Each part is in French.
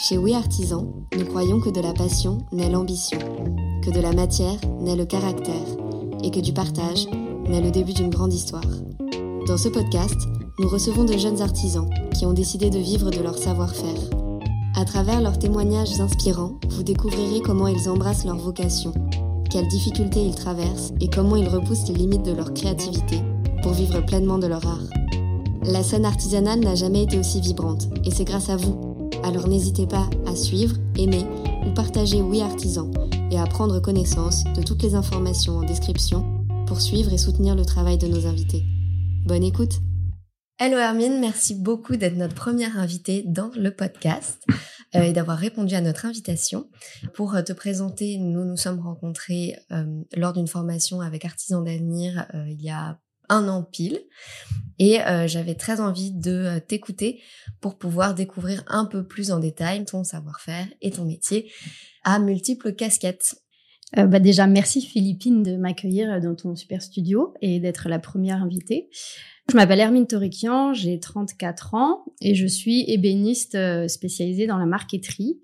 Chez Oui Artisan, nous croyons que de la passion naît l'ambition, que de la matière naît le caractère et que du partage naît le début d'une grande histoire. Dans ce podcast, nous recevons de jeunes artisans qui ont décidé de vivre de leur savoir-faire. À travers leurs témoignages inspirants, vous découvrirez comment ils embrassent leur vocation, quelles difficultés ils traversent et comment ils repoussent les limites de leur créativité pour vivre pleinement de leur art. La scène artisanale n'a jamais été aussi vibrante et c'est grâce à vous alors n'hésitez pas à suivre, aimer ou partager Oui Artisan et à prendre connaissance de toutes les informations en description pour suivre et soutenir le travail de nos invités. Bonne écoute Hello Hermine, merci beaucoup d'être notre première invitée dans le podcast euh, et d'avoir répondu à notre invitation. Pour te présenter, nous nous sommes rencontrés euh, lors d'une formation avec Artisans d'avenir euh, il y a un an pile. Et euh, j'avais très envie de euh, t'écouter pour pouvoir découvrir un peu plus en détail ton savoir-faire et ton métier à multiples casquettes. Euh, bah déjà, merci Philippine de m'accueillir dans ton super studio et d'être la première invitée. Je m'appelle Hermine Torikian, j'ai 34 ans et je suis ébéniste spécialisée dans la marqueterie.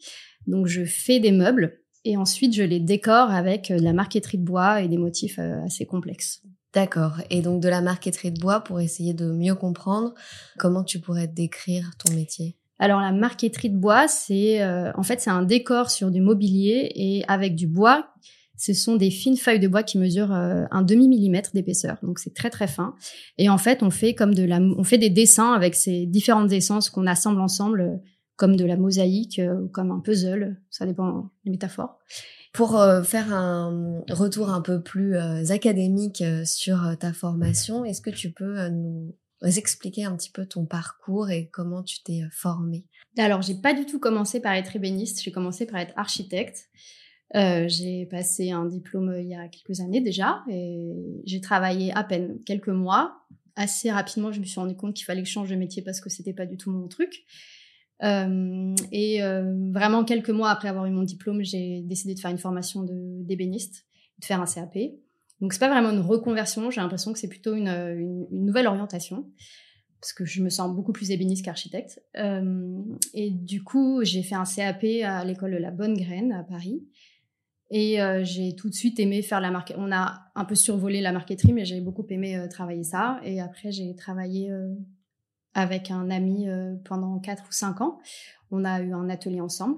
Donc je fais des meubles et ensuite je les décore avec de la marqueterie de bois et des motifs assez complexes. D'accord. Et donc de la marqueterie de bois pour essayer de mieux comprendre, comment tu pourrais décrire ton métier? Alors la marqueterie de bois, c'est euh, en fait c'est un décor sur du mobilier et avec du bois. Ce sont des fines feuilles de bois qui mesurent euh, un demi millimètre d'épaisseur, donc c'est très très fin. Et en fait, on fait comme de la, on fait des dessins avec ces différentes essences qu'on assemble ensemble, euh, comme de la mosaïque ou comme un puzzle. Ça dépend des métaphores. Pour euh, faire un retour un peu plus euh, académique euh, sur ta formation, est-ce que tu peux nous expliquer un petit peu ton parcours et comment tu t'es formée? Alors, j'ai pas du tout commencé par être ébéniste, j'ai commencé par être architecte. J'ai passé un diplôme il y a quelques années déjà et j'ai travaillé à peine quelques mois. Assez rapidement, je me suis rendu compte qu'il fallait que je change de métier parce que c'était pas du tout mon truc. Euh, et euh, vraiment quelques mois après avoir eu mon diplôme, j'ai décidé de faire une formation d'ébéniste, de, faire un CAP. Donc c'est pas vraiment une reconversion, j'ai l'impression que c'est plutôt une, une, nouvelle orientation parce que je me sens beaucoup plus ébéniste qu'architecte. Euh, et du coup, j'ai fait un CAP à l'école de la Bonne Graine à Paris. Et euh, j'ai tout de suite aimé faire la marque. On a un peu survolé la marqueterie, mais j'ai beaucoup aimé euh, travailler ça. Et après, j'ai travaillé avec un ami euh, pendant 4 ou 5 ans. On a eu un atelier ensemble.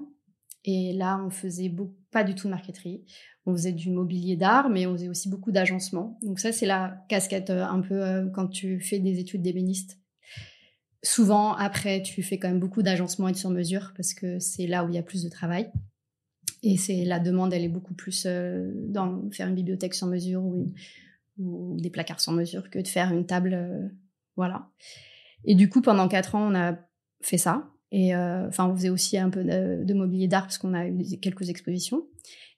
Et là, on faisait pas du tout de marqueterie. On faisait du mobilier d'art, mais on faisait aussi beaucoup d'agencement. Donc ça, c'est la casquette euh, un peu euh, quand tu fais des études d'ébéniste. Souvent, après, tu fais quand même beaucoup d'agencement et de sur-mesure parce que c'est là où il y a plus de travail. Et c'est la demande, elle est beaucoup plus dans faire une bibliothèque sur mesure ou, des placards sur mesure que de faire une table. voilà. Et du coup, pendant quatre ans, on a fait ça. Et euh, enfin, on faisait aussi un peu de, mobilier d'art parce qu'on a eu quelques expositions.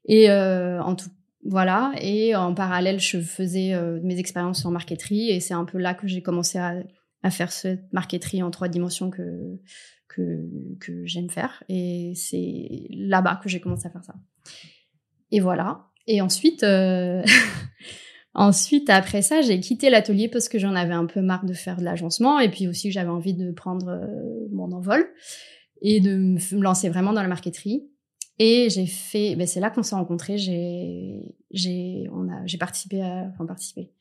Et euh, en tout, voilà. Et en parallèle, je faisais euh, mes expériences en marqueterie. Et c'est un peu là que j'ai commencé à, à, faire cette marqueterie en trois dimensions que que, que j'aime faire. Et c'est là-bas que j'ai commencé à faire ça. Et voilà. Et ensuite, Ensuite, après ça, j'ai quitté l'atelier parce que j'en avais un peu marre de faire de l'agencement et puis aussi j'avais envie de prendre euh, mon envol et de me lancer vraiment dans la marqueterie. Et j'ai fait, ben c'est là qu'on s'est rencontrés. J'ai, j'ai, on a, j'ai participé à, enfin participé.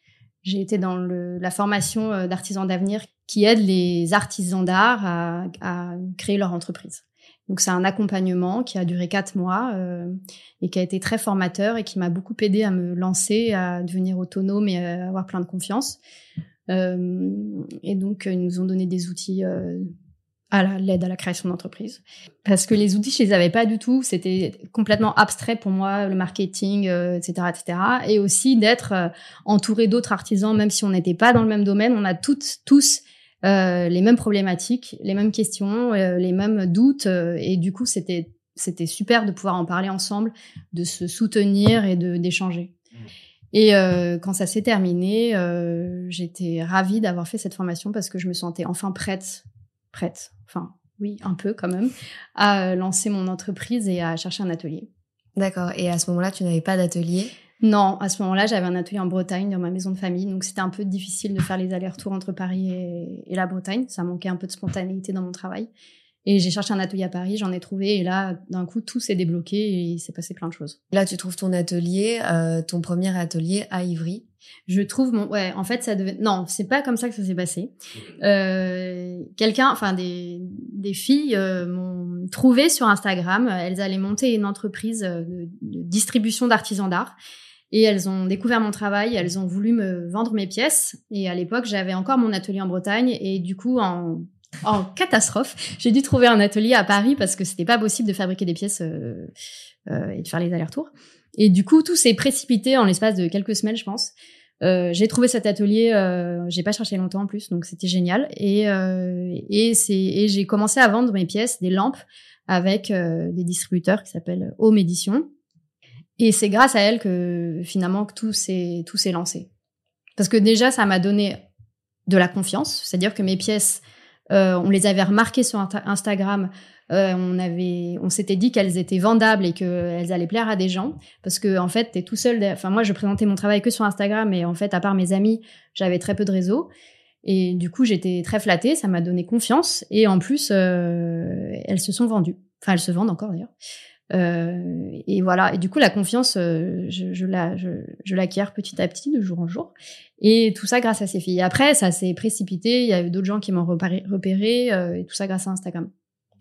J'ai été dans le, la formation euh, d'artisans d'avenir qui aide les artisans d'art à, à créer leur entreprise. Donc c'est un accompagnement qui a duré quatre mois euh, et qui a été très formateur et qui m'a beaucoup aidé à me lancer, à devenir autonome et à avoir plein de confiance. Euh, et donc ils nous ont donné des outils euh, à l'aide à la création d'entreprise. Parce que les outils, je les avais pas du tout. C'était complètement abstrait pour moi, le marketing, etc., etc. Et aussi d'être entouré d'autres artisans, même si on n'était pas dans le même domaine. On a toutes, tous euh, les mêmes problématiques, les mêmes questions, euh, les mêmes doutes. Euh, et du coup, c'était c'était super de pouvoir en parler ensemble, de se soutenir et de d'échanger. Mmh. Et quand ça s'est terminé, j'étais ravie d'avoir fait cette formation parce que je me sentais enfin prête, prête, enfin oui, un peu quand même, à lancer mon entreprise et à chercher un atelier. D'accord. Et à ce moment-là, tu n'avais pas d'atelier? Non, à ce moment-là, j'avais un atelier en Bretagne dans ma maison de famille, donc c'était un peu difficile de faire les allers-retours entre Paris et, la Bretagne. Ça manquait un peu de spontanéité dans mon travail. Et j'ai cherché un atelier à Paris, j'en ai trouvé, et là, d'un coup, tout s'est débloqué et il s'est passé plein de choses. Là, tu trouves ton atelier, euh, ton premier atelier à Ivry? Je trouve mon, ouais, en fait, ça devait, non, c'est pas comme ça que ça s'est passé. Euh, quelqu'un, enfin des, des filles euh, m'ont trouvé sur Instagram. Elles allaient monter une entreprise de, de distribution d'artisans d'art. Et elles ont découvert mon travail, elles ont voulu me vendre mes pièces. Et à l'époque, j'avais encore mon atelier en Bretagne. Et du coup, en en catastrophe. J'ai dû trouver un atelier à Paris parce que c'était pas possible de fabriquer des pièces euh, euh, et de faire les allers-retours. Et du coup, tout s'est précipité en l'espace de quelques semaines, je pense. Euh, j'ai trouvé cet atelier, euh, j'ai pas cherché longtemps en plus, donc c'était génial. Et euh, et c'est et j'ai commencé à vendre mes pièces, des lampes, avec euh, des distributeurs qui s'appellent Home Edition. Et c'est grâce à elle que finalement que tout s'est tout s'est lancé. Parce que déjà, ça m'a donné de la confiance, c'est-à-dire que mes pièces euh, on les avait remarquées sur Instagram. Euh, on avait, on s'était dit qu'elles étaient vendables et qu'elles allaient plaire à des gens parce que en fait, t'es tout seul. Enfin, moi, je présentais mon travail que sur Instagram et en fait, à part mes amis, j'avais très peu de réseau. Et du coup, j'étais très flattée. Ça m'a donné confiance et en plus, euh, elles se sont vendues. Enfin, elles se vendent encore d'ailleurs. Euh, et voilà. Et du coup, la confiance, euh, je, je, la, je, je l'acquiers petit à petit, de jour en jour. Et tout ça grâce à ces filles. Après, ça s'est précipité. Il y a eu d'autres gens qui m'ont repéré, repéré euh, et tout ça grâce à Instagram.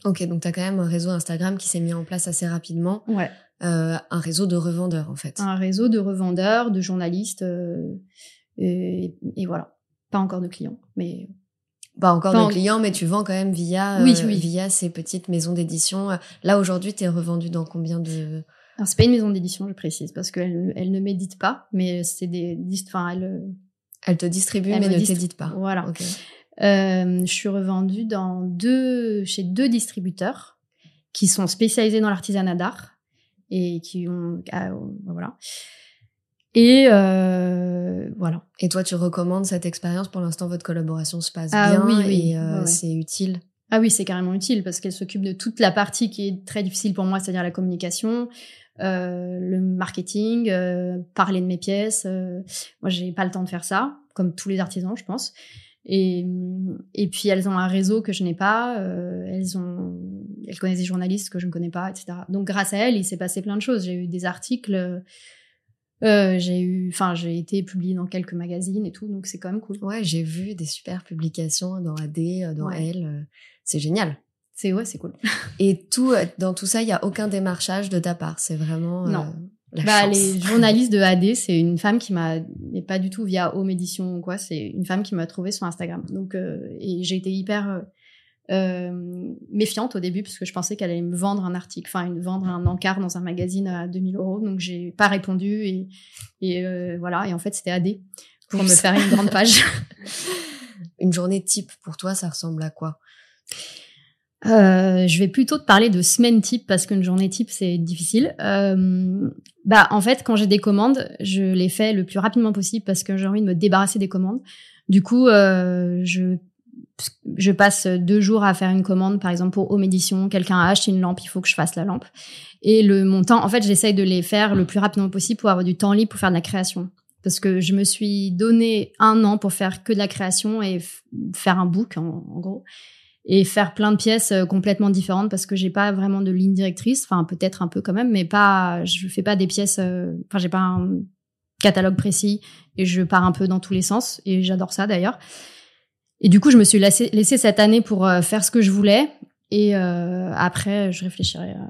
Ok, donc tu as quand même un réseau Instagram qui s'est mis en place assez rapidement. Ouais. Un réseau de revendeurs, en fait. Un réseau de revendeurs, de journalistes. Et, et, voilà. Pas encore de clients, mais pas encore de clients, mais tu vends quand même via, oui, oui. via ces petites maisons d'édition. Là, aujourd'hui, tu es revendu dans combien de... Alors, c'est pas une maison d'édition, je précise, parce qu'elle elle ne m'édite pas, mais c'est des... Enfin, elle... Elle te distribue, mais ne t'édite pas. Voilà. Euh, je suis revendue dans deux, chez deux distributeurs qui sont spécialisés dans l'artisanat d'art et qui ont... Ah, voilà. Et euh, voilà. Et toi, tu recommandes cette expérience Pour l'instant, votre collaboration se passe ah, bien oui, oui. et euh, c'est utile Ah oui, c'est carrément utile parce qu'elle s'occupe de toute la partie qui est très difficile pour moi, c'est-à-dire la communication, euh, le marketing, parler de mes pièces. Moi, j'ai pas le temps de faire ça, comme tous les artisans, je pense. Et, et puis elles ont un réseau que je n'ai pas. Euh, elles ont, elles connaissent des journalistes que je ne connais pas, etc. Donc grâce à elles, il s'est passé plein de choses. J'ai eu des articles euh, j'ai eu, enfin, j'ai été publiée dans quelques magazines et tout, donc c'est quand même cool. Ouais, j'ai vu des super publications dans AD, euh, dans Elle. Euh, c'est génial. C'est ouais, c'est cool. et tout, dans tout ça, il y a aucun démarchage de ta part. C'est vraiment. Non. La bah, chance. les journalistes de AD, c'est une femme qui m'a, mais pas du tout via Home Edition ou quoi, c'est une femme qui m'a trouvé sur Instagram. Donc, et j'ai été hyper euh, méfiante au début parce que je pensais qu'elle allait me vendre un article, enfin me vendre un encart dans un magazine à 2000 euros. Donc j'ai pas répondu et, et euh, voilà. Et en fait c'était AD pour me faire une grande page. une journée type pour toi, ça ressemble à quoi? Euh, je vais plutôt te parler de semaine type parce qu'une journée type c'est difficile. Euh, bah en fait quand j'ai des commandes, je les fais le plus rapidement possible parce que j'ai envie de me débarrasser des commandes. Du coup, euh, je je passe deux jours à faire une commande, par exemple pour Home Edition, quelqu'un a acheté une lampe, il faut que je fasse la lampe. Et le montant, en fait, j'essaye de les faire le plus rapidement possible pour avoir du temps libre pour faire de la création. Parce que je me suis donné un an pour faire que de la création et faire un book, en, gros. Et faire plein de pièces euh, complètement différentes parce que j'ai pas vraiment de ligne directrice. Enfin, peut-être un peu quand même, mais pas, je fais pas des pièces, euh, enfin, j'ai pas un catalogue précis et je pars un peu dans tous les sens et j'adore ça d'ailleurs. Et du coup, je me suis laissé, laissé cette année pour euh, faire ce que je voulais. Et euh, après, je réfléchirai. À...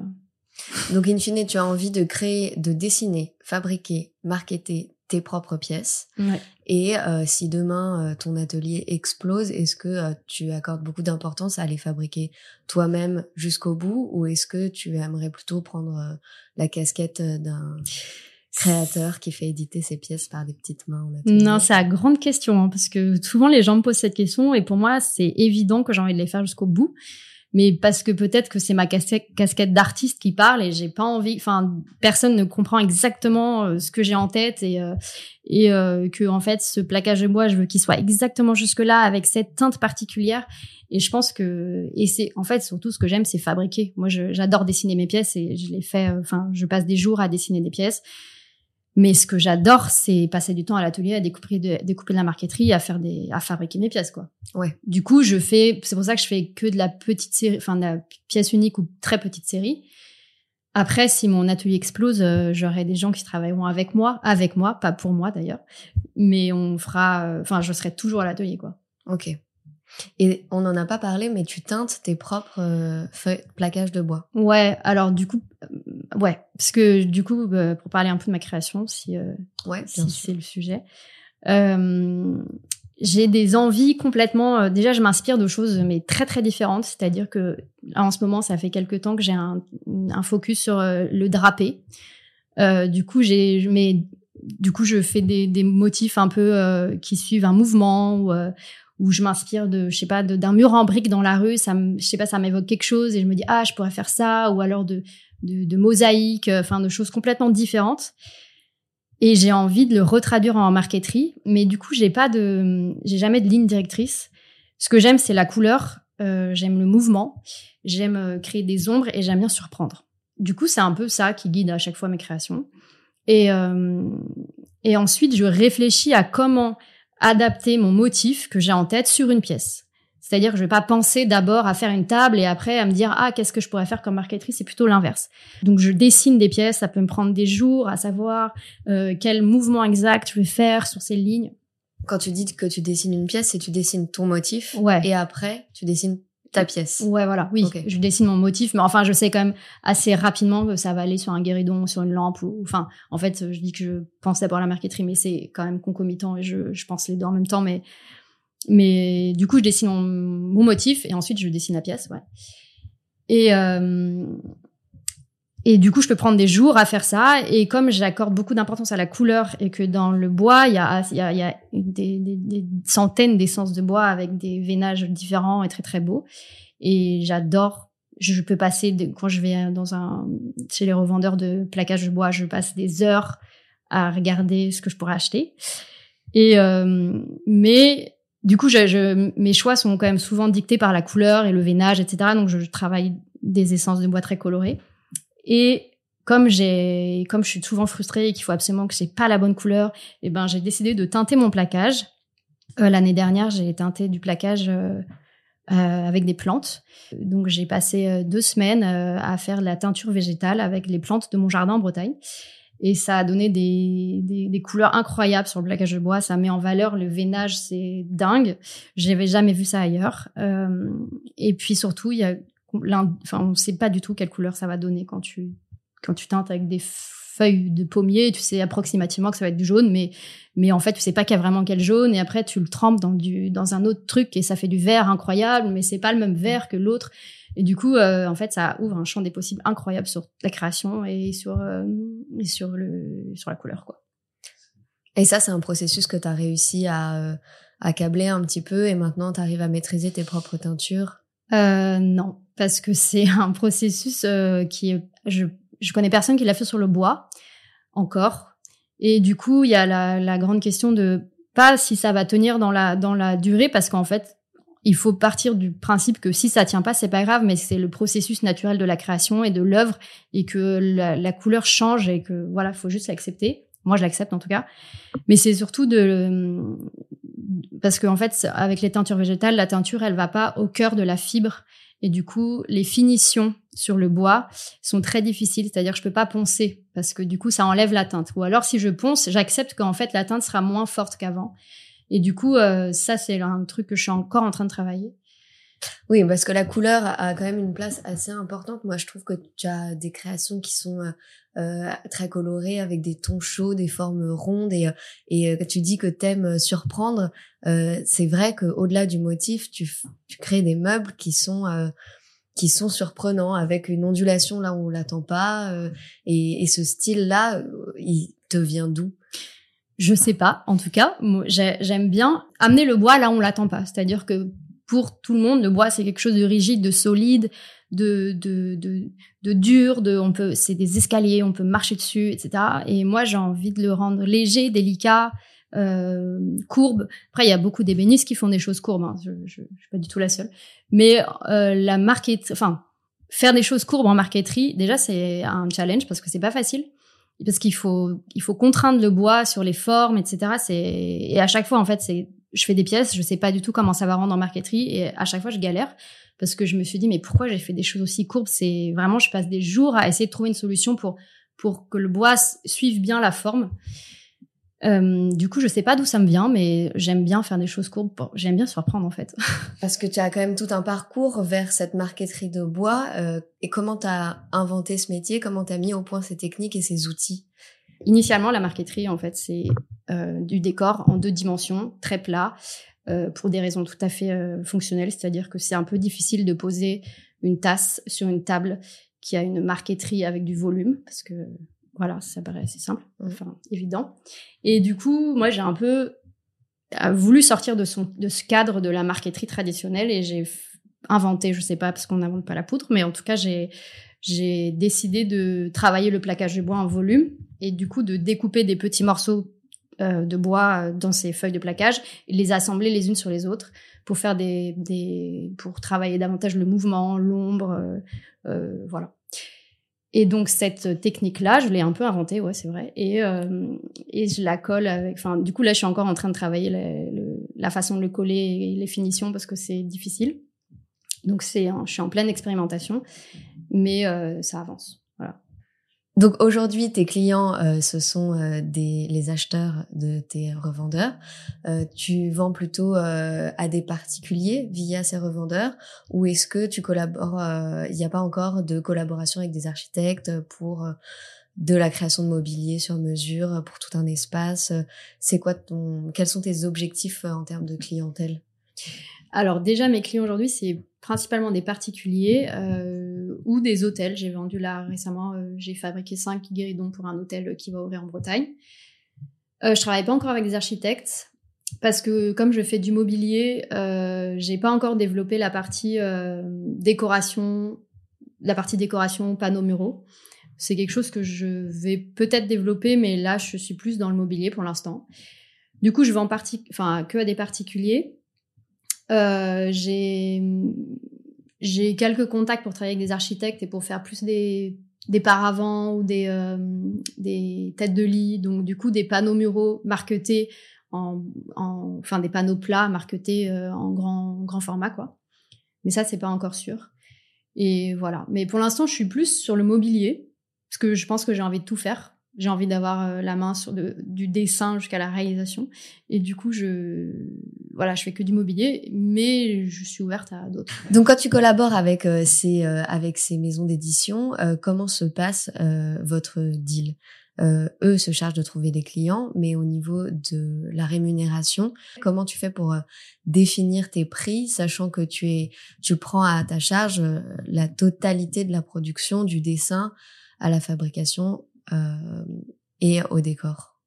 Donc, in fine, tu as envie de créer, de dessiner, fabriquer, marketer tes propres pièces. Ouais. Et euh, si demain euh, ton atelier explose, est-ce que euh, tu accordes beaucoup d'importance à les fabriquer toi-même jusqu'au bout? Ou est-ce que tu aimerais plutôt prendre la casquette d'un créateur qui fait éditer ses pièces par des petites mains Non, c'est la grande question, hein, parce que souvent les gens me posent cette question et pour moi c'est évident que j'ai envie de les faire jusqu'au bout. Mais parce que peut-être que c'est ma casquette d'artiste qui parle et j'ai pas envie, enfin personne ne comprend exactement euh, ce que j'ai en tête et euh, et euh, que en fait ce plaquage de bois je veux qu'il soit exactement jusque là avec cette teinte particulière et je pense que et c'est en fait surtout ce que j'aime c'est fabriquer. Moi j'adore dessiner mes pièces et je les fais, enfin je passe des jours à dessiner des pièces Mais ce que j'adore, c'est passer du temps à l'atelier à découper de, découper de la marqueterie, à faire des, à fabriquer mes pièces, quoi. Ouais. Du coup, je fais, c'est pour ça que je fais que de la petite série, enfin, de la pièce unique ou très petite série. Après, si mon atelier explose, euh, j'aurai des gens qui travailleront avec moi, avec moi, pas pour moi d'ailleurs, mais on fera, euh, enfin, je serai toujours à l'atelier, quoi. Ok. Et on n'en a pas parlé, mais tu teintes tes propres euh, feuilles, plaquages de bois. Ouais, alors du coup, euh, ouais, parce que du coup, euh, pour parler un peu de ma création, si, euh, Ouais, si c'est le sujet, euh, j'ai des envies complètement. déjà, je m'inspire de choses mais très très différentes. C'est-à-dire que là, en ce moment, ça fait quelques temps que j'ai un, un focus sur le drapé. Du coup, j'ai, je mets- du coup, je fais des, des motifs un peu euh, qui suivent un mouvement ou euh, où je m'inspire de, je sais pas, d'un mur en brique dans la rue. Ça, je sais pas, ça m'évoque quelque chose et je me dis ah, je pourrais faire ça ou alors de mosaïques, euh, enfin de choses complètement différentes. Et j'ai envie de le retraduire en marqueterie, mais du coup, j'ai pas de, j'ai jamais de ligne directrice. Ce que j'aime, c'est la couleur. euh, j'aime le mouvement. J'aime euh, créer des ombres et j'aime bien surprendre. Du coup, c'est un peu ça qui guide à chaque fois mes créations. Et et ensuite, je réfléchis à comment adapter mon motif que j'ai en tête sur une pièce. C'est-à-dire que je vais pas penser d'abord à faire une table et après à me dire ah qu'est-ce que je pourrais faire comme marqueterie, c'est plutôt l'inverse. Donc je dessine des pièces, ça peut me prendre des jours à savoir euh, quel mouvement exact je vais faire sur ces lignes. Quand tu dis que tu dessines une pièce, c'est tu dessines ton motif. Ouais. Et après, tu dessines ta pièce. Ouais, voilà, oui, je dessine mon motif, mais enfin, je sais quand même assez rapidement que ça va aller sur un guéridon, sur une lampe, ou enfin, en fait, je dis que je pense d'abord à la marqueterie, mais c'est quand même concomitant et je, je pense les deux en même temps, mais mais du coup, je dessine mon, mon motif et ensuite je dessine la pièce, ouais. Et euh, et du coup, je peux prendre des jours à faire ça. Et comme j'accorde beaucoup d'importance à la couleur et que dans le bois, il y a, des, centaines d'essences de bois avec des veinages différents et très très beaux. Et j'adore. Je peux passer quand je vais chez les revendeurs de plaquage de bois, je passe des heures à regarder ce que je pourrais acheter. Et euh, mais du coup, mes choix sont quand même souvent dictés par la couleur et le veinage, etc. Donc, je travaille des essences de bois très colorées. Et comme je suis souvent frustrée et qu'il faut absolument que j'ai pas la bonne couleur, eh ben, j'ai décidé de teinter mon plaquage. Euh, L'année dernière, j'ai teinté du plaquage euh, euh, avec des plantes. Donc, j'ai passé deux semaines à faire la teinture végétale avec les plantes de mon jardin en Bretagne. Et ça a donné des, couleurs incroyables sur le plaquage de bois. Ça met en valeur le veinage, c'est dingue. J'avais jamais vu ça ailleurs. Et puis surtout, il y a, enfin, on sait pas du tout quelle couleur ça va donner quand tu quand tu teintes avec des feuilles de pommier. Tu sais approximativement que ça va être du jaune, mais mais en fait, tu sais pas qu'il y a vraiment quel jaune. Et après, tu le trempes dans du dans un autre truc et ça fait du vert incroyable, mais c'est pas le même vert que l'autre. Et du coup, euh, en fait, ça ouvre un champ des possibles incroyable sur la création et sur euh, et sur le sur la couleur, quoi. Et ça, c'est un processus que tu as réussi à, euh, à câbler un petit peu et maintenant tu arrives à maîtriser tes propres teintures? Euh, non, parce que c'est un processus euh, qui est. Je, je connais personne qui l'a fait sur le bois encore. Et du coup, il y a la, grande question de pas si ça va tenir dans la, dans la durée, parce qu'en fait, il faut partir du principe que si ça tient pas, c'est pas grave, mais c'est le processus naturel de la création et de l'œuvre et que la, la couleur change et que voilà, faut juste l'accepter. Moi, je l'accepte en tout cas. Mais c'est surtout de parce qu'en fait, avec les teintures végétales, la teinture, elle va pas au cœur de la fibre et du coup, les finitions sur le bois sont très difficiles. C'est-à-dire que je peux pas poncer parce que du coup, ça enlève la teinte. Ou alors, si je ponce, j'accepte qu'en fait, la teinte sera moins forte qu'avant. Et du coup, euh, ça, c'est un truc que je suis encore en train de travailler. Oui, parce que la couleur a quand même une place assez importante. Moi, je trouve que tu as des créations qui sont euh, euh, très colorées, avec des tons chauds, des formes rondes, et, euh, et euh, tu dis que t'aimes surprendre. Euh, c'est vrai qu'au-delà du motif, tu, tu crées des meubles qui sont euh, qui sont surprenants, avec une ondulation là où on l'attend pas, et, et ce style-là, il te vient d'où? Je sais pas. En tout cas, j'aime bien amener le bois là où on l'attend pas. C'est-à-dire que pour tout le monde, le bois c'est quelque chose de rigide, de solide, de de de, de dur. De, on peut, c'est des escaliers, on peut marcher dessus, etc. Et moi, j'ai envie de le rendre léger, délicat, euh, courbe. Après, il y a beaucoup d'ébénistes qui font des choses courbes. Hein. Je, je, je suis pas du tout la seule. Mais euh, la marquette, enfin, faire des choses courbes en marqueterie, déjà c'est un challenge parce que c'est pas facile. parce qu'il faut il faut contraindre le bois sur les formes, etc. C'est et à chaque fois en fait c'est je fais des pièces, je sais pas du tout comment ça va rendre en marqueterie et à chaque fois je galère parce que je me suis dit mais pourquoi j'ai fait des choses aussi courbes? C'est vraiment je passe des jours à essayer de trouver une solution pour pour que le bois suive bien la forme. Euh, du coup, je sais pas d'où ça me vient, mais j'aime bien faire des choses courbes. J'aime bien surprendre en fait. Parce que tu as quand même tout un parcours vers cette marqueterie de bois. Euh, et comment tu as inventé ce métier? Comment tu as mis au point ces techniques et ces outils? Initialement, la marqueterie, en fait, c'est euh, du décor en deux dimensions, très plat, euh, pour des raisons tout à fait euh, fonctionnelles. C'est-à-dire que c'est un peu difficile de poser une tasse sur une table qui a une marqueterie avec du volume, parce que voilà, ça paraît assez simple, mmh. enfin évident. Et du coup, moi, j'ai un peu voulu sortir de, son, de ce cadre de la marqueterie traditionnelle et j'ai inventé, je sais pas, parce qu'on n'invente pas la poudre, mais en tout cas, j'ai j'ai décidé de travailler le plaquage de bois en volume et du coup de découper des petits morceaux euh, de bois dans ces feuilles de plaquage et les assembler les unes sur les autres pour faire des, pour travailler davantage le mouvement, l'ombre, euh, euh, voilà. Et donc cette technique-là, je l'ai un peu inventée, ouais, c'est vrai. Et, euh, et je la colle avec. Enfin, du coup là, je suis encore en train de travailler la, la façon de le coller et les finitions parce que c'est difficile. Donc c'est, je suis en pleine expérimentation, mais euh, ça avance. Donc aujourd'hui, tes clients, euh, ce sont euh, des, les acheteurs de tes revendeurs. Tu vends plutôt à des particuliers via ces revendeurs ou est-ce que tu collabores Il n'y a pas encore de collaboration avec des architectes pour de la création de mobilier sur mesure pour tout un espace? C'est quoi ton, quels sont tes objectifs en termes de clientèle? Alors déjà, mes clients aujourd'hui, c'est principalement des particuliers ou des hôtels. J'ai vendu là récemment, euh, j'ai fabriqué cinq guéridons pour un hôtel qui va ouvrir en Bretagne. Euh, je travaille pas encore avec des architectes parce que comme je fais du mobilier, euh, j'ai pas encore développé la partie euh, décoration, la partie décoration panneaux muraux. C'est quelque chose que je vais peut-être développer, mais là je suis plus dans le mobilier pour l'instant. Du coup, je vends parti, enfin que à des particuliers. Euh, j'ai j'ai quelques contacts pour travailler avec des architectes et pour faire plus des des paravents ou des euh, des têtes de lit, donc du coup des panneaux muraux marquetés en, en enfin des panneaux plats marquetés euh, en grand grand format quoi. Mais ça c'est pas encore sûr. Et voilà. Mais pour l'instant, je suis plus sur le mobilier parce que je pense que j'ai envie de tout faire j'ai envie d'avoir euh, la main sur du dessin jusqu'à la réalisation. Et du coup, je, voilà, je fais que du mobilier, mais je suis ouverte à d'autres. Donc, quand tu collabores avec euh, ces, euh, avec ces maisons d'édition, comment se passe votre deal? Eux se chargent de trouver des clients, mais au niveau de la rémunération, comment tu fais pour définir tes prix, sachant que tu es, tu prends à ta charge la totalité de la production, du dessin à la fabrication et au décor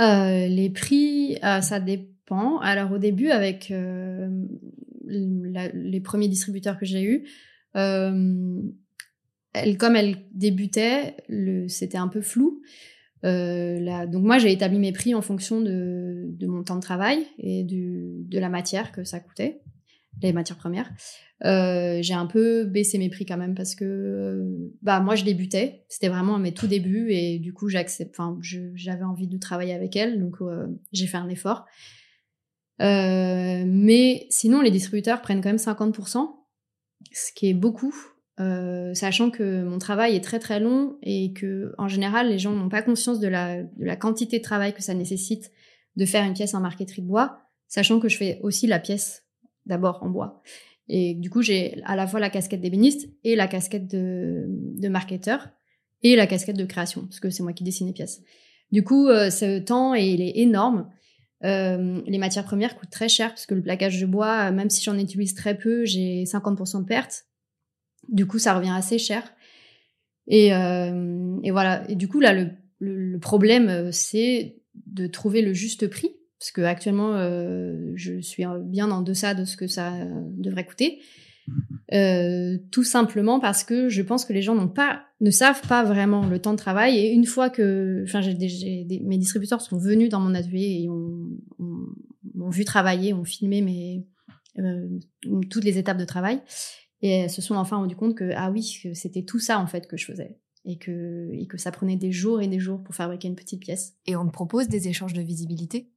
euh, Les prix, euh, ça dépend. Alors au début, avec les premiers distributeurs que j'ai eus, comme elle débutait, c'était un peu flou. Euh, donc moi j'ai établi mes prix en fonction de, mon temps de travail et de la matière que ça coûtait, les matières premières. Euh, j'ai un peu baissé mes prix quand même parce que bah moi je débutais, c'était vraiment mes tout débuts et du coup j'accepte, enfin j'avais envie de travailler avec elle donc euh, j'ai fait un effort. Euh, mais sinon les distributeurs prennent quand même 50%, ce qui est beaucoup, euh, sachant que mon travail est très très long et que en général les gens n'ont pas conscience de la, de la quantité de travail que ça nécessite de faire une pièce en marqueterie de bois, sachant que je fais aussi la pièce d'abord en bois. Et du coup, j'ai à la fois la casquette d'ébéniste et la casquette de, marketeur et la casquette de création, parce que c'est moi qui dessine les pièces. Du coup, euh, ce temps, il est énorme. Euh, les matières premières coûtent très cher, parce que le plaquage de bois, même si j'en utilise très peu, j'ai 50% de pertes. Du coup, ça revient assez cher. Et, euh, voilà. Et du coup, là, le, problème, euh, c'est de trouver le juste prix parce que actuellement euh, je suis bien en deçà de ce que ça devrait coûter. Euh, tout simplement parce que je pense que les gens n'ont pas, ne savent pas vraiment le temps de travail. Et une fois que, enfin, j'ai des, mes distributeurs sont venus dans mon atelier et ont, ont, vu travailler, ont filmé mes euh, toutes les étapes de travail et se sont enfin rendu compte que ah oui, c'était tout ça en fait que je faisais. Et que, et que ça prenait des jours et des jours pour fabriquer une petite pièce. Et on te propose des échanges de visibilité?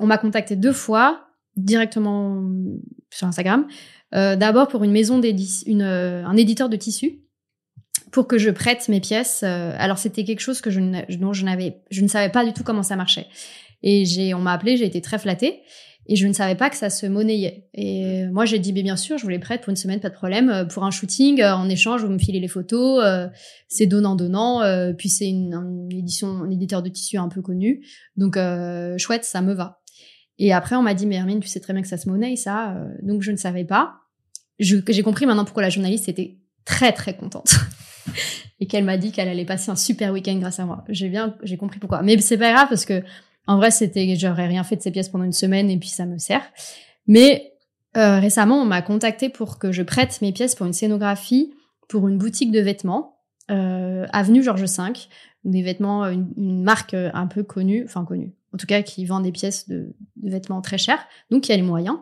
On m'a contacté deux fois directement sur Instagram. Euh, D'abord pour une maison d'édition, euh, un éditeur de tissus pour que je prête mes pièces. Euh, alors c'était quelque chose que je, dont je je ne savais pas du tout comment ça marchait. Et on m'a appelé, j'ai été très flattée. Et je ne savais pas que ça se monnayait. Et moi, j'ai dit, mais bien sûr, je vous les prête pour une semaine, pas de problème. Euh, pour un shooting, euh, en échange, vous me filez les photos. c'est donnant-donnant. puis c'est une, une, édition, un éditeur de tissu un peu connu. Donc, chouette, ça me va. Et après, on m'a dit, mais Hermine, tu sais très bien que ça se monnaie, ça. donc, je ne savais pas. J'ai compris maintenant pourquoi la journaliste était très, très contente. et qu'elle m'a dit qu'elle allait passer un super week-end grâce à moi. J'ai bien, j'ai compris pourquoi. Mais c'est pas grave parce que en vrai, c'était, j'aurais rien fait de ces pièces pendant une semaine et puis ça me sert. Mais euh, récemment, on m'a contacté pour que je prête mes pièces pour une scénographie pour une boutique de vêtements euh, avenue Georges V, des vêtements, une, une, marque euh, un peu connue, enfin connue, en tout cas qui vend des pièces de, vêtements très chers, donc qui a les moyens.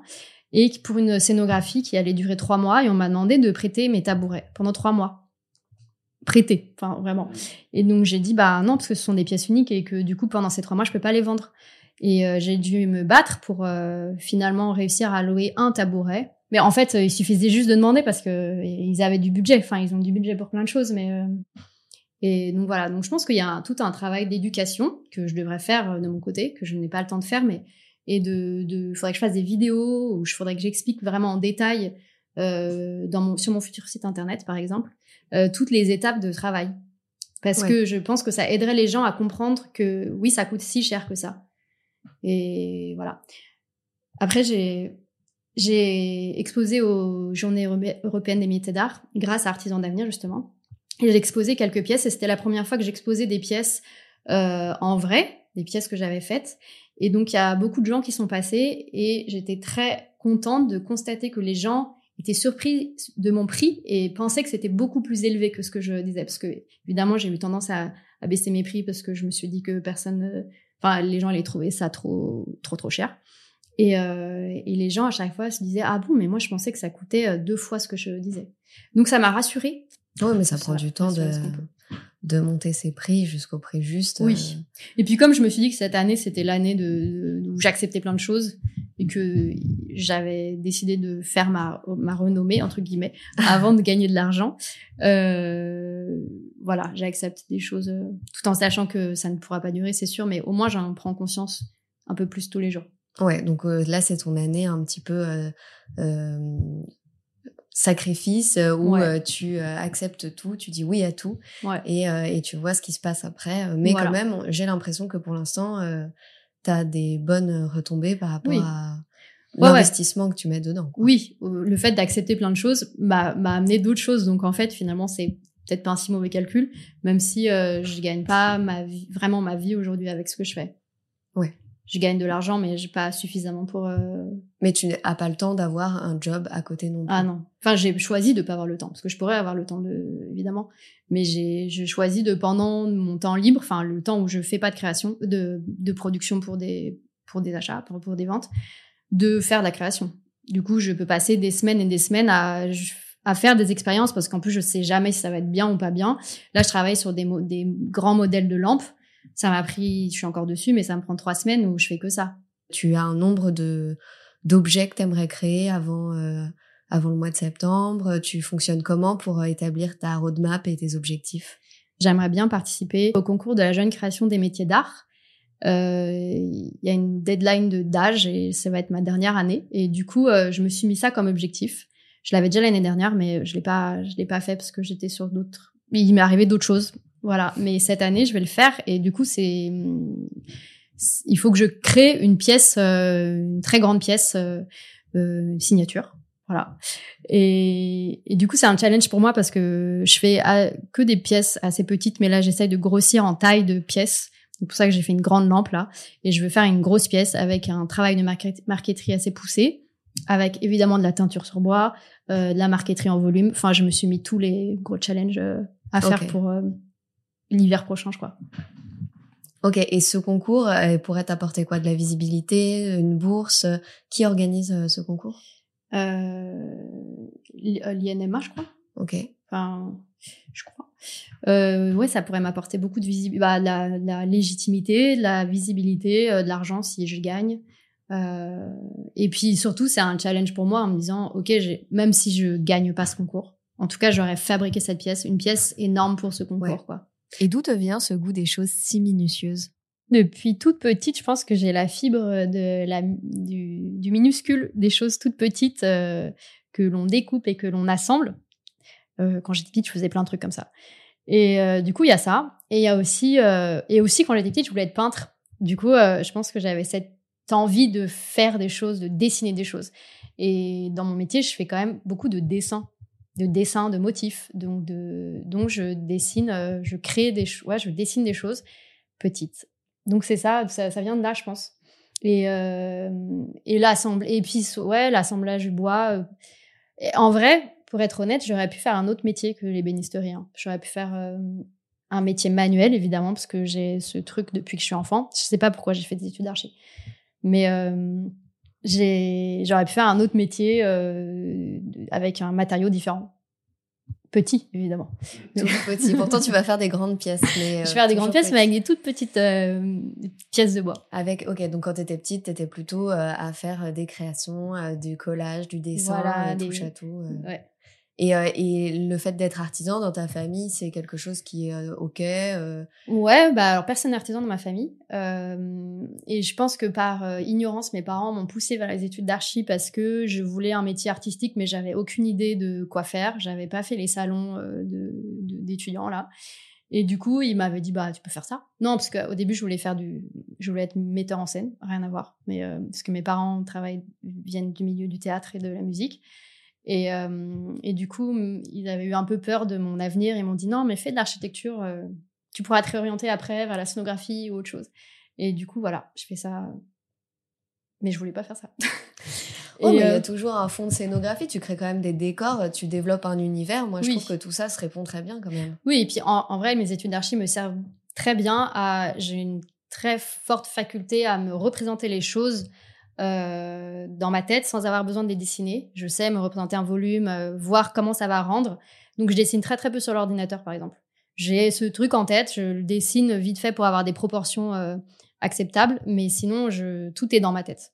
Et pour une scénographie qui allait durer trois mois et on m'a demandé de prêter mes tabourets pendant trois mois prêter, enfin vraiment. Et donc j'ai dit bah non parce que ce sont des pièces uniques et que du coup pendant ces trois mois je peux pas les vendre. Et euh, j'ai dû me battre pour euh, finalement réussir à louer un tabouret. Mais en fait, il suffisait juste de demander parce que ils avaient du budget. Enfin, ils ont du budget pour plein de choses, mais euh, et donc voilà. Donc je pense qu'il y a tout un travail d'éducation que je devrais faire de mon côté, que je n'ai pas le temps de faire, mais et de, de, faudrait que je fasse des vidéos ou je faudrait que j'explique vraiment en détail dans mon, sur mon futur site internet, par exemple, euh, toutes les étapes de travail. Parce que je pense que ça aiderait les gens à comprendre que oui, ça coûte si cher que ça. Et voilà. Après, j'ai j'ai exposé aux Journées européennes des métiers d'art grâce à Artisans d'avenir justement. Et j'ai exposé quelques pièces et c'était la première fois que j'exposais des pièces euh, en vrai, des pièces que j'avais faites. Et donc il y a beaucoup de gens qui sont passés et j'étais très contente de constater que les gens était surpris de mon prix et pensait que c'était beaucoup plus élevé que ce que je disais. Parce que évidemment j'ai eu tendance à, à, baisser mes prix parce que je me suis dit que personne enfin les gens allaient trouver ça trop trop trop cher. Et, euh, et les gens à chaque fois se disaient ah bon mais moi je pensais que ça coûtait euh, deux fois ce que je disais donc ça m'a rassurée. Oui mais ça, prend du temps de de monter ses prix jusqu'au prix juste. Oui. Euh. Et puis comme je me suis dit que cette année c'était l'année de, où j'acceptais plein de choses et que j'avais décidé de faire ma, ma renommée entre guillemets avant de gagner de l'argent, euh, voilà, j'accepte des choses euh, tout en sachant que ça ne pourra pas durer, c'est sûr, mais au moins j'en prends conscience un peu plus tous les jours. Ouais, donc là c'est ton année un petit peu sacrifice euh, où euh, tu euh, acceptes tout, tu dis oui à tout et, et, tu vois ce qui se passe après. Mais quand même, j'ai l'impression que pour l'instant, tu as des bonnes retombées par rapport à l'investissement que tu mets dedans. Oui, le fait d'accepter plein de choses m'a amené d'autres choses. Donc en fait, finalement, c'est peut-être pas un si mauvais calcul, même si je gagne pas ma vie, vraiment ma vie aujourd'hui avec ce que je fais. Ouais je gagne de l'argent, mais j'ai pas suffisamment pour. Euh, mais tu n'as pas le temps d'avoir un job à côté non plus. Ah non. Enfin, j'ai choisi de pas avoir le temps, parce que je pourrais avoir le temps de, évidemment, mais j'ai, choisi de pendant mon temps libre, enfin le temps où je fais pas de création, de, de production pour des, pour des achats, pour, pour des ventes, de faire de la création. Du coup, je peux passer des semaines et des semaines à à faire des expériences parce qu'en plus je sais jamais si ça va être bien ou pas bien. Là, je travaille sur des, des grands modèles de lampes ça m'a pris, je suis encore dessus, mais ça me prend trois semaines où je fais que ça. Tu as un nombre de d'objets que tu aimerais créer avant euh, avant le mois de septembre. Tu fonctionnes comment pour euh, établir ta roadmap et tes objectifs? J'aimerais bien participer au concours de la jeune création des métiers d'art. Euh, il y a une deadline de d'âge et ça va être ma dernière année. Et du coup, je me suis mis ça comme objectif. Je l'avais déjà l'année dernière, mais je l'ai pas, je l'ai pas fait parce que j'étais sur d'autres. Il m'est arrivé d'autres choses. Voilà, mais cette année, je vais le faire et du coup, c'est il faut que je crée une pièce, euh, une très grande pièce, euh, euh, signature. Voilà. Et, et du coup, c'est un challenge pour moi parce que je fais que des pièces assez petites, mais là, j'essaye de grossir en taille de pièces. C'est pour ça que j'ai fait une grande lampe là. Et je veux faire une grosse pièce avec un travail de marqueterie assez poussé, avec évidemment de la teinture sur bois, euh, de la marqueterie en volume. Enfin, je me suis mis tous les gros challenges à faire pour l'hiver prochain, je crois. Ok, et ce concours pourrait t'apporter quoi? De la visibilité, une bourse? Qui organise euh, ce concours? Euh, L'INMA, je crois. Ok. Enfin, je crois. euh, ouais, ça pourrait m'apporter beaucoup de visibilité, bah, la, la, légitimité, de la visibilité, de l'argent si je gagne. Euh, et puis surtout, c'est un challenge pour moi en me disant, ok, même si je gagne pas ce concours, en tout cas, j'aurais fabriqué cette pièce, une pièce énorme pour ce concours, quoi. Et d'où te vient ce goût des choses si minutieuses? Depuis toute petite, je pense que j'ai la fibre de la, du, minuscule, des choses toutes petites euh, que l'on découpe et que l'on assemble. Euh, quand j'étais petite, je faisais plein de trucs comme ça. Et euh, du coup, il y a ça. Et y a aussi, et aussi quand j'étais petite, je voulais être peintre. Du coup, je pense que j'avais cette envie de faire des choses, de dessiner des choses. Et dans mon métier, je fais quand même beaucoup de dessins de dessin, de motifs. Donc, de, donc je dessine, euh, je crée des ouais, je dessine des choses petites. Donc c'est ça, ça, vient de là, je pense. Et, euh, et l'assemblage, et puis ouais, l'assemblage bois. Euh, en vrai, pour être honnête, j'aurais pu faire un autre métier que l'ébénisterie. Hein. J'aurais pu faire un métier manuel, évidemment, parce que j'ai ce truc depuis que je suis enfant. Je sais pas pourquoi j'ai fait des études d'archi. Mais j'aurais pu faire un autre métier euh, avec un matériau différent. Petit, évidemment. Tout petit. Pourtant, tu vas faire des grandes pièces. Mais, je vais faire des grandes pièces, mais avec des toutes petites euh, pièces de bois. Avec, ok, donc quand tu étais petite, tu étais plutôt euh, à faire des créations, du collage, du dessin, voilà, tout des... château. Ouais. Et, euh, et le fait d'être artisan dans ta famille, c'est quelque chose qui est euh, ok euh... Ouais, bah alors personne n'est artisan dans ma famille. Euh, et je pense que par ignorance, mes parents m'ont poussé vers les études d'archi parce que je voulais un métier artistique, mais j'avais aucune idée de quoi faire. J'avais pas fait les salons d'étudiants là. Et du coup, ils m'avaient dit bah tu peux faire ça. Non, parce qu'au début je voulais faire du, je voulais être metteur en scène, rien à voir. Mais parce que mes parents travaillent, viennent du milieu du théâtre et de la musique. Et, euh, et, du coup, ils avaient eu un peu peur de mon avenir. Ils m'ont dit non, mais fais de l'architecture, euh, tu pourras te réorienter après vers la scénographie ou autre chose. Et du coup, voilà, je fais ça. Mais je voulais pas faire ça. oh, mais il y a euh, toujours un fond de scénographie. Tu crées quand même des décors, tu développes un univers. Moi, je trouve que tout ça se répond très bien quand même. Oui, et puis en, en vrai, mes études d'archi me servent très bien à. J'ai une très forte faculté à me représenter les choses euh, dans ma tête sans avoir besoin de les dessiner. Je sais me représenter un volume, euh, voir comment ça va rendre. Donc je dessine très très peu sur l'ordinateur par exemple. J'ai ce truc en tête, je le dessine vite fait pour avoir des proportions euh, acceptables, mais sinon tout est dans ma tête.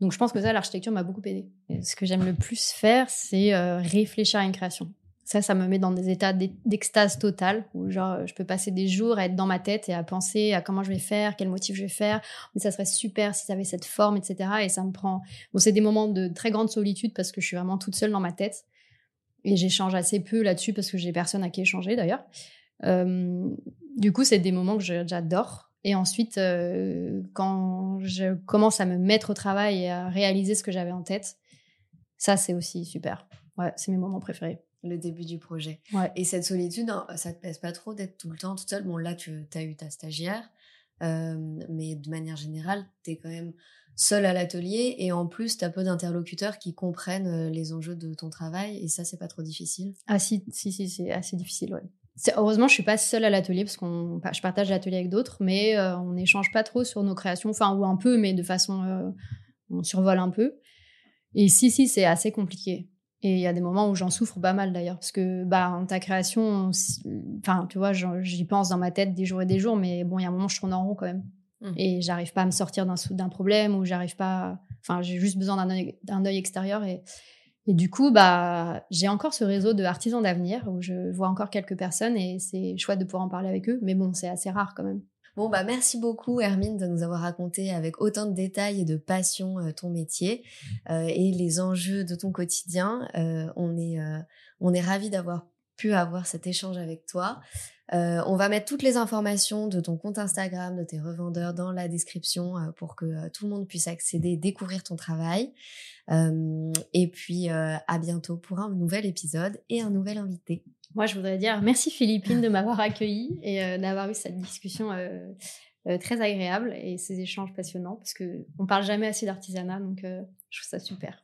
Donc je pense que ça, l'architecture m'a beaucoup aidé. ce que j'aime le plus faire, c'est réfléchir à une création. Ça, ça me met dans des états d'extase totale où genre je peux passer des jours à être dans ma tête et à penser à comment je vais faire, quel motif je vais faire. Mais ça serait super si ça avait cette forme, etc. Et ça me prend. Bon, c'est des moments de très grande solitude parce que je suis vraiment toute seule dans ma tête et j'échange assez peu là-dessus parce que j'ai personne à qui échanger d'ailleurs. Euh, du coup, c'est des moments que j'adore. Et ensuite, euh, quand je commence à me mettre au travail et à réaliser ce que j'avais en tête, ça c'est aussi super. Ouais, c'est mes moments préférés le début du projet. Et cette solitude, hein, ça te pèse pas trop d'être tout le temps toute seule. Bon, là, tu as eu ta stagiaire, euh, mais de manière générale, tu es quand même seule à l'atelier et en plus, tu as peu d'interlocuteurs qui comprennent euh, les enjeux de ton travail et ça, c'est pas trop difficile. Ah si, si, si, c'est assez difficile, ouais. Heureusement, je suis pas seule à l'atelier parce qu'on je partage l'atelier avec d'autres, mais euh, on n'échange pas trop sur nos créations, enfin ou un peu, mais de façon on survole un peu. Et si si, c'est assez compliqué. Et il y a des moments où j'en souffre pas mal d'ailleurs, parce que bah, ta création, enfin, tu vois, j'y pense dans ma tête des jours et des jours, mais bon, il y a un moment, je tourne en rond quand même. Mmh. Et j'arrive pas à me sortir d'un problème, ou j'arrive pas. Enfin, j'ai juste besoin d'un œil, extérieur. Et, et du coup, bah, j'ai encore ce réseau de artisans d'avenir où je vois encore quelques personnes et c'est chouette de pouvoir en parler avec eux, mais bon, c'est assez rare quand même. Bon, bah, merci beaucoup, Hermine, de nous avoir raconté avec autant de détails et de passion euh, ton métier euh, et les enjeux de ton quotidien. Euh, on est, on est ravis d'avoir pu avoir cet échange avec toi. on va mettre toutes les informations de ton compte Instagram, de tes revendeurs dans la description pour que tout le monde puisse accéder, découvrir ton travail. et puis à bientôt pour un nouvel épisode et un nouvel invité. Moi, je voudrais dire merci Philippine de m'avoir accueilli et euh, d'avoir eu cette discussion euh, euh, très agréable et ces échanges passionnants parce que on parle jamais assez d'artisanat, donc je trouve ça super.